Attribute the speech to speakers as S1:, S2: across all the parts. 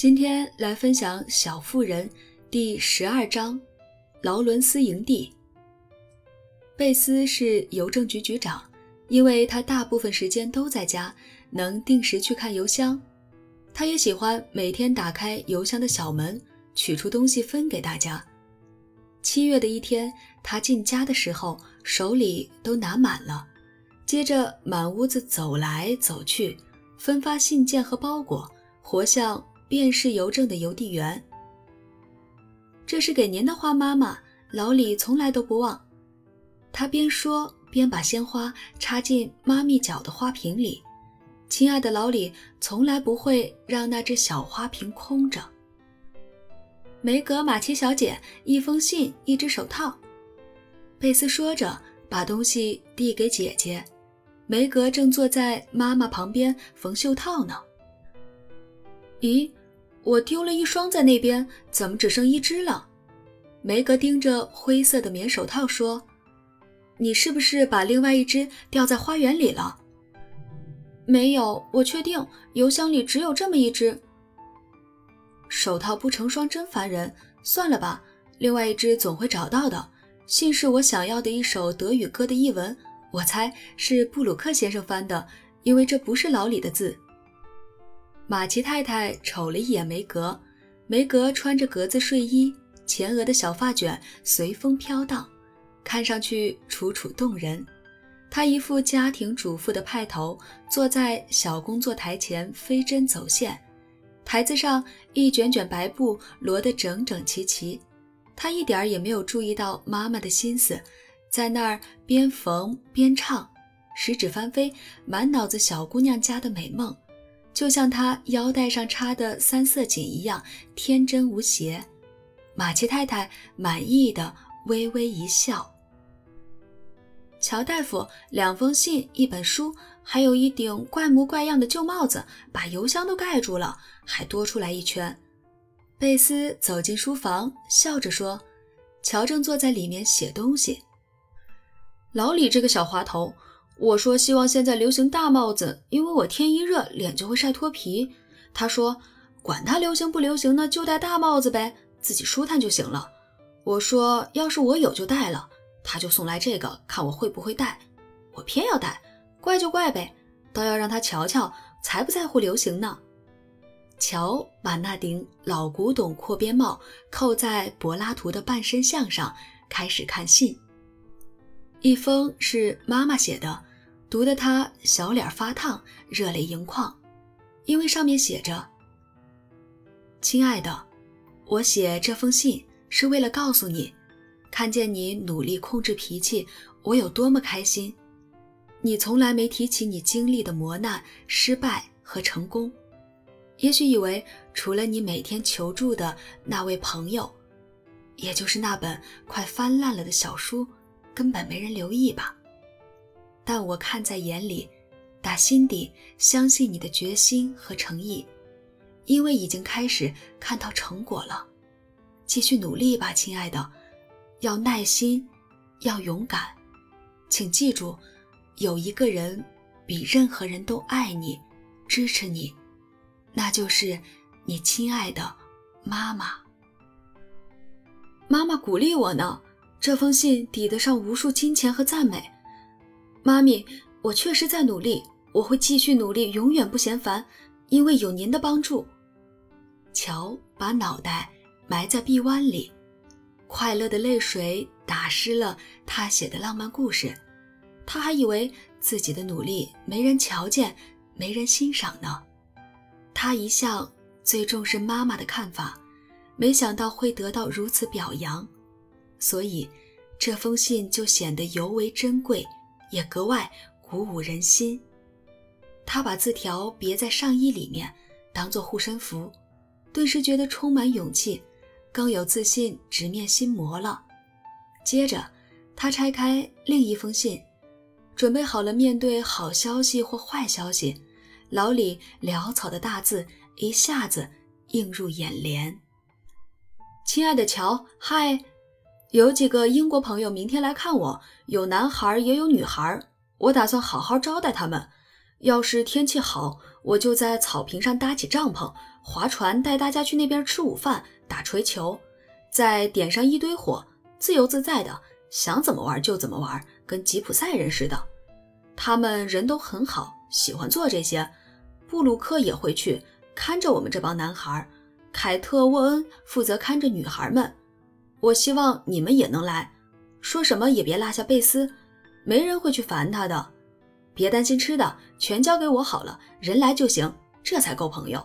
S1: 今天来分享《小妇人》第十二章：劳伦斯营地。贝斯是邮政局局长，因为他大部分时间都在家，能定时去看邮箱。他也喜欢每天打开邮箱的小门，取出东西分给大家。七月的一天，他进家的时候，手里都拿满了，接着满屋子走来走去，分发信件和包裹，活像。便是邮政的邮递员。这是给您的花，妈妈。老李从来都不忘。他边说边把鲜花插进妈咪脚的花瓶里。亲爱的老李从来不会让那只小花瓶空着。梅格马奇小姐，一封信，一只手套。贝斯说着，把东西递给姐姐。梅格正坐在妈妈旁边缝袖套呢。咦？我丢了一双在那边，怎么只剩一只了？梅格盯着灰色的棉手套说：“你是不是把另外一只掉在花园里了？”“没有，我确定邮箱里只有这么一只。”手套不成双真烦人，算了吧，另外一只总会找到的。信是我想要的一首德语歌的译文，我猜是布鲁克先生翻的，因为这不是老李的字。马奇太太瞅了一眼梅格，梅格穿着格子睡衣，前额的小发卷随风飘荡，看上去楚楚动人。她一副家庭主妇的派头，坐在小工作台前飞针走线，台子上一卷卷白布摞得整整齐齐。她一点儿也没有注意到妈妈的心思，在那儿边缝边唱，十指翻飞，满脑子小姑娘家的美梦。就像他腰带上插的三色锦一样天真无邪，马奇太太满意的微微一笑。乔大夫，两封信，一本书，还有一顶怪模怪样的旧帽子，把邮箱都盖住了，还多出来一圈。贝斯走进书房，笑着说：“乔正坐在里面写东西。老李这个小滑头。”我说希望现在流行大帽子，因为我天一热脸就会晒脱皮。他说管他流行不流行呢，就戴大帽子呗，自己舒坦就行了。我说要是我有就戴了，他就送来这个，看我会不会戴。我偏要戴，怪就怪呗，倒要让他瞧瞧，才不在乎流行呢。乔把那顶老古董阔边帽扣在柏拉图的半身像上，开始看信。一封是妈妈写的。读得他小脸发烫，热泪盈眶，因为上面写着：“亲爱的，我写这封信是为了告诉你，看见你努力控制脾气，我有多么开心。你从来没提起你经历的磨难、失败和成功，也许以为除了你每天求助的那位朋友，也就是那本快翻烂了的小书，根本没人留意吧。”但我看在眼里，打心底相信你的决心和诚意，因为已经开始看到成果了。继续努力吧，亲爱的，要耐心，要勇敢。请记住，有一个人比任何人都爱你，支持你，那就是你亲爱的妈妈。妈妈鼓励我呢。这封信抵得上无数金钱和赞美。妈咪，我确实在努力，我会继续努力，永远不嫌烦，因为有您的帮助。乔把脑袋埋在臂弯里，快乐的泪水打湿了他写的浪漫故事。他还以为自己的努力没人瞧见，没人欣赏呢。他一向最重视妈妈的看法，没想到会得到如此表扬，所以这封信就显得尤为珍贵。也格外鼓舞人心。他把字条别在上衣里面，当做护身符，顿时觉得充满勇气，更有自信直面心魔了。接着，他拆开另一封信，准备好了面对好消息或坏消息。老李潦草的大字一下子映入眼帘：“亲爱的乔，嗨。”有几个英国朋友明天来看我，有男孩也有女孩，我打算好好招待他们。要是天气好，我就在草坪上搭起帐篷，划船带大家去那边吃午饭、打锤球，再点上一堆火，自由自在的，想怎么玩就怎么玩，跟吉普赛人似的。他们人都很好，喜欢做这些。布鲁克也会去看着我们这帮男孩，凯特、沃恩负责看着女孩们。我希望你们也能来，说什么也别落下贝斯，没人会去烦他的。别担心吃的，全交给我好了，人来就行，这才够朋友。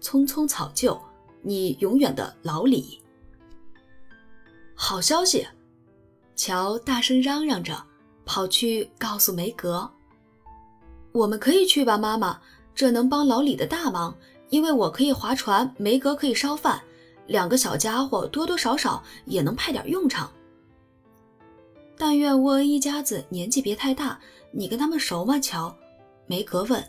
S1: 匆匆草就，你永远的老李。好消息！乔大声嚷嚷着。跑去告诉梅格：“我们可以去吧，妈妈，这能帮老李的大忙。因为我可以划船，梅格可以烧饭，两个小家伙多多少少也能派点用场。但愿沃恩一家子年纪别太大。你跟他们熟吗，乔？”梅格问。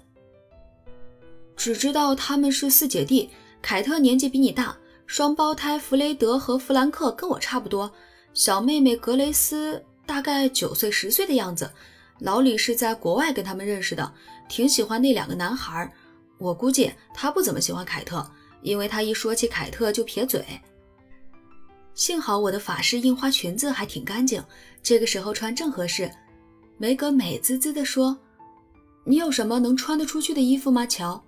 S1: “只知道他们是四姐弟，凯特年纪比你大，双胞胎弗雷德和弗兰克跟我差不多，小妹妹格雷斯。”大概九岁十岁的样子，老李是在国外跟他们认识的，挺喜欢那两个男孩。我估计他不怎么喜欢凯特，因为他一说起凯特就撇嘴。幸好我的法式印花裙子还挺干净，这个时候穿正合适。梅格美滋滋地说：“你有什么能穿得出去的衣服吗，乔？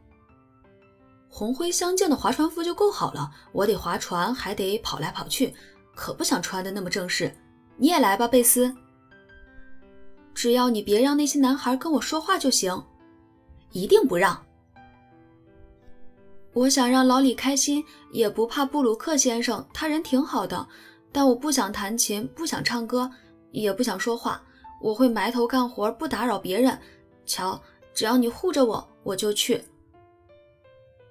S1: 红灰相间的划船服就够好了。我得划船，还得跑来跑去，可不想穿得那么正式。”你也来吧，贝斯。只要你别让那些男孩跟我说话就行，一定不让。我想让老李开心，也不怕布鲁克先生，他人挺好的。但我不想弹琴，不想唱歌，也不想说话。我会埋头干活，不打扰别人。瞧，只要你护着我，我就去。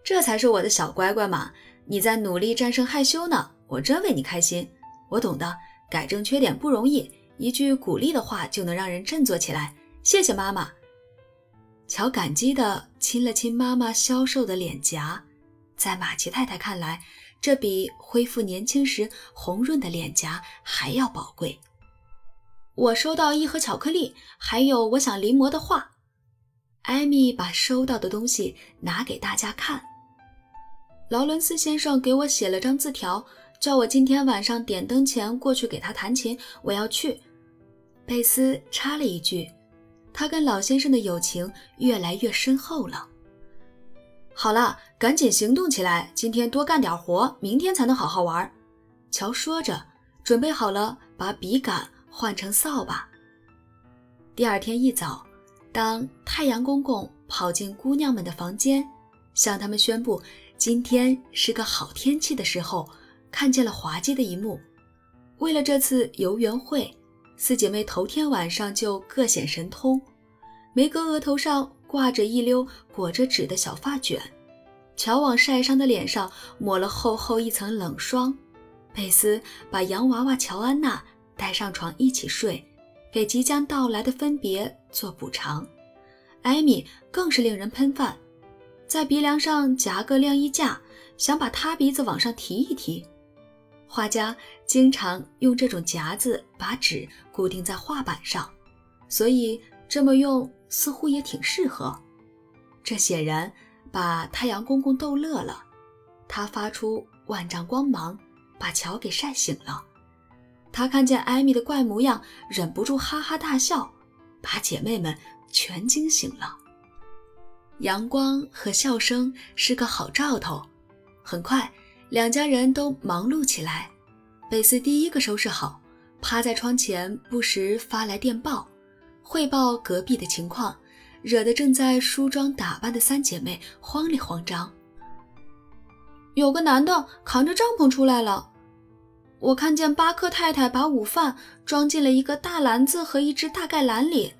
S1: 这才是我的小乖乖嘛！你在努力战胜害羞呢，我真为你开心。我懂的。改正缺点不容易，一句鼓励的话就能让人振作起来。谢谢妈妈。乔感激地亲了亲妈妈消瘦的脸颊，在马奇太太看来，这比恢复年轻时红润的脸颊还要宝贵。我收到一盒巧克力，还有我想临摹的画。艾米把收到的东西拿给大家看。劳伦斯先生给我写了张字条。叫我今天晚上点灯前过去给他弹琴，我要去。贝斯插了一句：“他跟老先生的友情越来越深厚了。”好了，赶紧行动起来，今天多干点活，明天才能好好玩。乔说着，准备好了，把笔杆换成扫把。第二天一早，当太阳公公跑进姑娘们的房间，向他们宣布今天是个好天气的时候。看见了滑稽的一幕。为了这次游园会，四姐妹头天晚上就各显神通。梅格额头上挂着一溜裹着纸的小发卷，乔往晒伤的脸上抹了厚厚一层冷霜。贝斯把洋娃娃乔安娜带上床一起睡，给即将到来的分别做补偿。艾米更是令人喷饭，在鼻梁上夹个晾衣架，想把她鼻子往上提一提。画家经常用这种夹子把纸固定在画板上，所以这么用似乎也挺适合。这显然把太阳公公逗乐了，他发出万丈光芒，把乔给晒醒了。他看见艾米的怪模样，忍不住哈哈大笑，把姐妹们全惊醒了。阳光和笑声是个好兆头，很快。两家人都忙碌起来。贝斯第一个收拾好，趴在窗前，不时发来电报，汇报隔壁的情况，惹得正在梳妆打扮的三姐妹慌里慌张。有个男的扛着帐篷出来了，我看见巴克太太把午饭装进了一个大篮子和一只大盖篮里。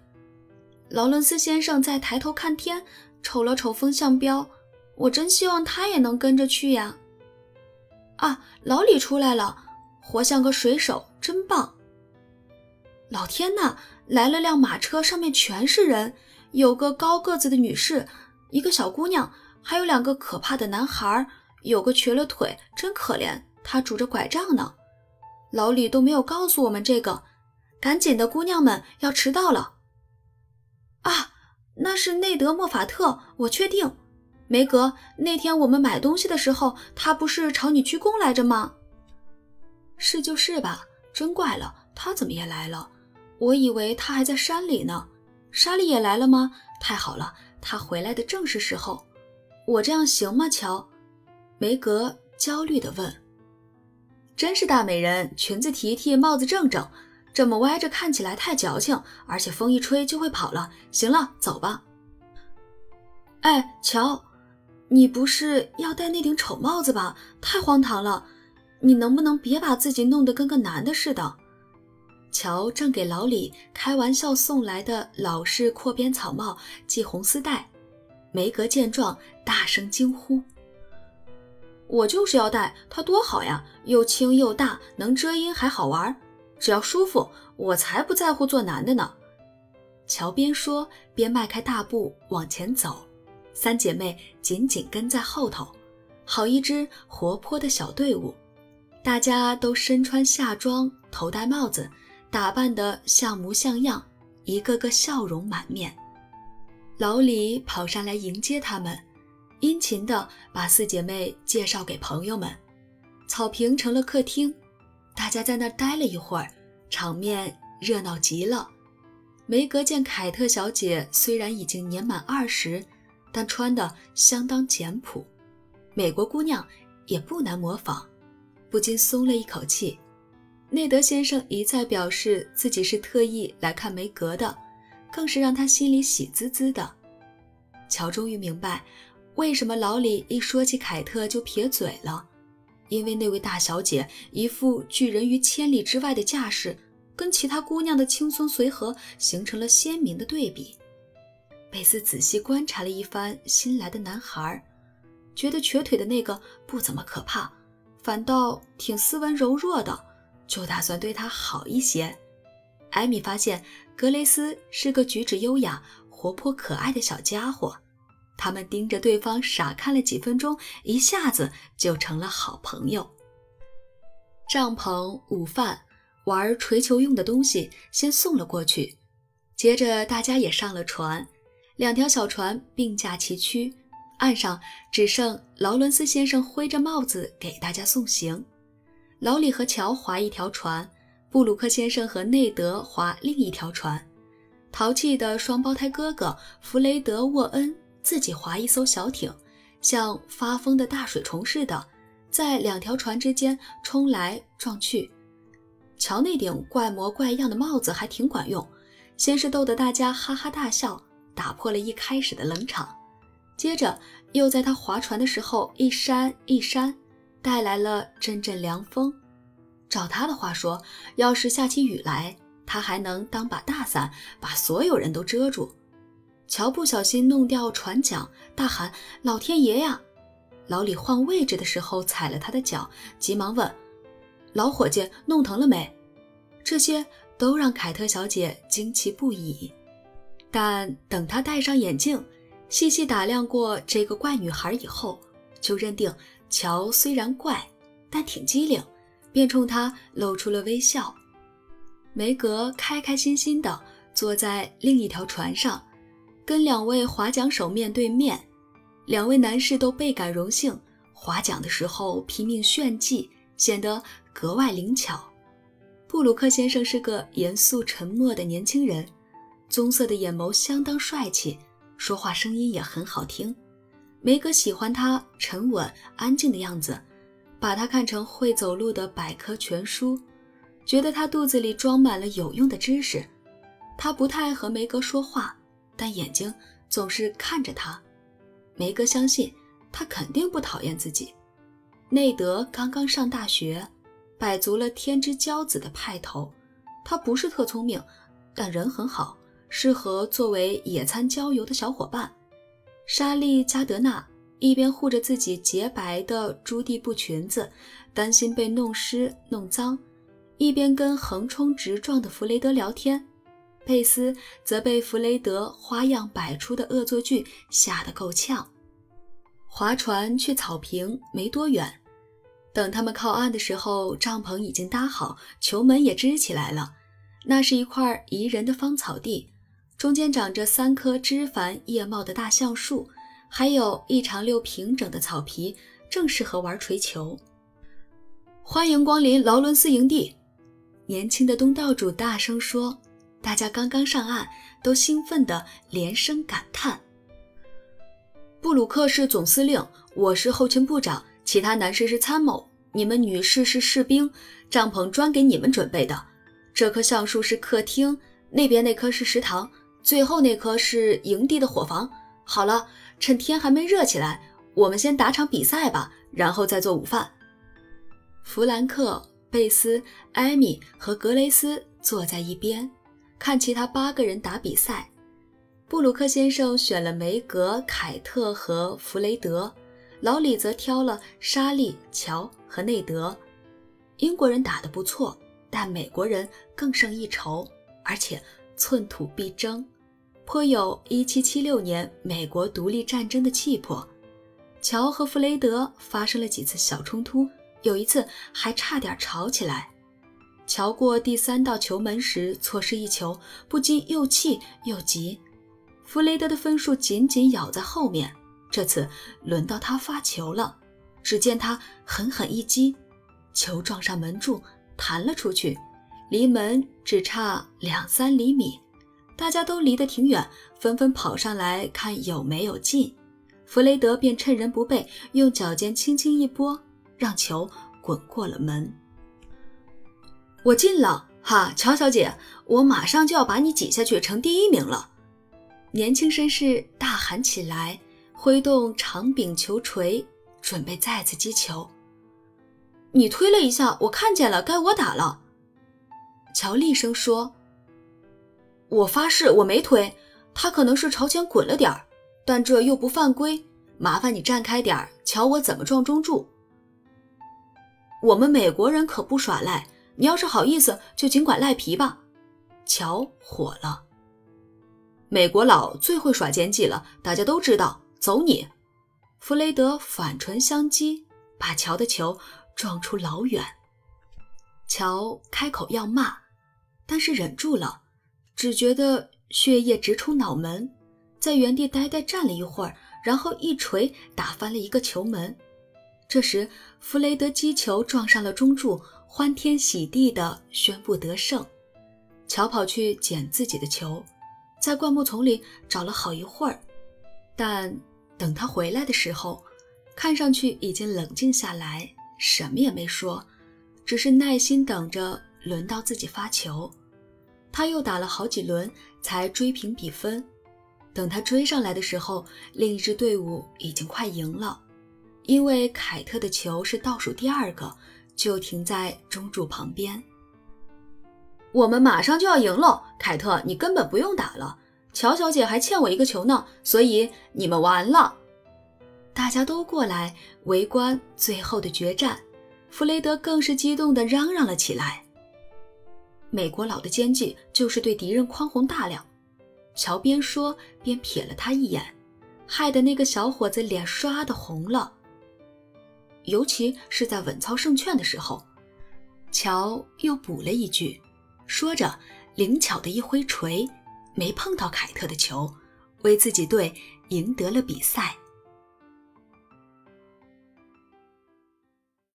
S1: 劳伦斯先生在抬头看天，瞅了瞅风向标，我真希望他也能跟着去呀。啊，老李出来了，活像个水手，真棒！老天呐，来了辆马车，上面全是人，有个高个子的女士，一个小姑娘，还有两个可怕的男孩，有个瘸了腿，真可怜，他拄着拐杖呢。老李都没有告诉我们这个，赶紧的，姑娘们要迟到了。啊，那是内德·莫法特，我确定，梅格，那天我们买东西的时候，他不是朝你鞠躬来着吗？是就是吧，真怪了，他怎么也来了？我以为他还在山里呢。莎莉也来了吗？太好了，他回来的正是时候。我这样行吗，乔？梅格焦虑地问。真是大美人，裙子提提，帽子正正，这么歪着看起来太矫情，而且风一吹就会跑了。行了，走吧。哎，乔。你不是要戴那顶丑帽子吧？太荒唐了！你能不能别把自己弄得跟个男的似的？乔正给老李开玩笑送来的老式阔边草帽系红丝带，梅格见状大声惊呼：“我就是要戴它，多好呀！又轻又大，能遮阴还好玩，只要舒服，我才不在乎做男的呢。”乔边说边迈开大步往前走。三姐妹紧紧跟在后头，好一支活泼的小队伍。大家都身穿夏装，头戴帽子，打扮得像模像样，一个个笑容满面。老李跑上来迎接他们，殷勤地把四姐妹介绍给朋友们。草坪成了客厅，大家在那儿待了一会儿，场面热闹极了。梅格见凯特小姐虽然已经年满二十。但穿的相当简朴，美国姑娘也不难模仿，不禁松了一口气。内德先生一再表示自己是特意来看梅格的，更是让他心里喜滋滋的。乔终于明白，为什么老李一说起凯特就撇嘴了，因为那位大小姐一副拒人于千里之外的架势，跟其他姑娘的轻松随和形成了鲜明的对比。贝斯仔细观察了一番新来的男孩，觉得瘸腿的那个不怎么可怕，反倒挺斯文柔弱的，就打算对他好一些。艾米发现格雷斯是个举止优雅、活泼可爱的小家伙，他们盯着对方傻看了几分钟，一下子就成了好朋友。帐篷、午饭、玩锤球用的东西先送了过去，接着大家也上了船。两条小船并驾齐驱，岸上只剩劳伦斯先生挥着帽子给大家送行。老李和乔划一条船，布鲁克先生和内德划另一条船。淘气的双胞胎哥哥弗雷德·沃恩自己划一艘小艇，像发疯的大水虫似的，在两条船之间冲来撞去。乔那顶怪模怪样的帽子还挺管用，先是逗得大家哈哈大笑。打破了一开始的冷场，接着又在他划船的时候一扇一扇，带来了阵阵凉风。照他的话说，要是下起雨来，他还能当把大伞，把所有人都遮住。乔不小心弄掉船桨，大喊：“老天爷呀！”老李换位置的时候踩了他的脚，急忙问：“老伙计，弄疼了没？”这些都让凯特小姐惊奇不已。但等他戴上眼镜，细细打量过这个怪女孩以后，就认定乔虽然怪，但挺机灵，便冲他露出了微笑。梅格开开心心地坐在另一条船上，跟两位划桨手面对面，两位男士都倍感荣幸，划桨的时候拼命炫技，显得格外灵巧。布鲁克先生是个严肃沉默的年轻人。棕色的眼眸相当帅气，说话声音也很好听。梅格喜欢他沉稳安静的样子，把他看成会走路的百科全书，觉得他肚子里装满了有用的知识。他不太和梅格说话，但眼睛总是看着他。梅格相信他肯定不讨厌自己。内德刚刚上大学，摆足了天之骄子的派头。他不是特聪明，但人很好。适合作为野餐郊游的小伙伴。莎莉·加德纳一边护着自己洁白的朱地布裙子，担心被弄湿弄脏，一边跟横冲直撞的弗雷德聊天。佩斯则被弗雷德花样百出的恶作剧吓得够呛。划船去草坪没多远，等他们靠岸的时候，帐篷已经搭好，球门也支起来了。那是一块宜人的芳草地。中间长着三棵枝繁叶茂的大橡树，还有一长溜平整的草皮，正适合玩锤球。欢迎光临劳伦斯营地！年轻的东道主大声说。大家刚刚上岸，都兴奋地连声感叹：“布鲁克是总司令，我是后勤部长，其他男士是参谋，你们女士是士兵。帐篷专给你们准备的。这棵橡树是客厅，那边那棵是食堂，最后那颗是营地的伙房。好了，趁天还没热起来，我们先打场比赛吧，然后再做午饭。”弗兰克、贝斯、艾米和格雷斯坐在一边。看其他八个人打比赛，布鲁克先生选了梅格、凯特和弗雷德，老李则挑了莎莉、乔和内德。英国人打得不错，但美国人更胜一筹，而且寸土必争，颇有1776年美国独立战争的气魄。乔和弗雷德发生了几次小冲突，有一次还差点吵起来。乔过第三道球门时错失一球，不禁又气又急。弗雷德的分数紧紧咬在后面，这次轮到他发球了。只见他狠狠一击，球撞上门柱，弹了出去，离门只差两三厘米。大家都离得挺远，纷纷跑上来看有没有进。弗雷德便趁人不备，用脚尖轻轻一拨，让球滚过了门。我进了哈，乔小姐，我马上就要把你挤下去，成第一名了！年轻绅士大喊起来，挥动长柄球锤，准备再次击球。你推了一下，我看见了，该我打了。乔厉声说：“我发誓我没推，他可能是朝前滚了点儿，但这又不犯规。麻烦你站开点儿，瞧我怎么撞中柱。我们美国人可不耍赖。”你要是好意思，就尽管赖皮吧。乔火了，美国佬最会耍奸计了，大家都知道。走你！弗雷德反唇相讥，把乔的球撞出老远。乔开口要骂，但是忍住了，只觉得血液直冲脑门，在原地呆呆站了一会儿，然后一锤打翻了一个球门。这时，弗雷德击球撞上了中柱。欢天喜地地宣布得胜，乔跑去捡自己的球，在灌木丛里找了好一会儿，但等他回来的时候，看上去已经冷静下来，什么也没说，只是耐心等着轮到自己发球。他又打了好几轮才追平比分，等他追上来的时候，另一支队伍已经快赢了，因为凯特的球是倒数第二个。就停在中柱旁边。我们马上就要赢了，凯特，你根本不用打了。乔小姐还欠我一个球呢，所以你们完了。大家都过来围观最后的决战，弗雷德更是激动地嚷嚷了起来：“美国佬的奸计就是对敌人宽宏大量。”乔边说边瞥了他一眼，害得那个小伙子脸刷的红了。尤其是在稳操胜券的时候，乔又补了一句，说着灵巧的一挥锤，没碰到凯特的球，为自己队赢得了比赛。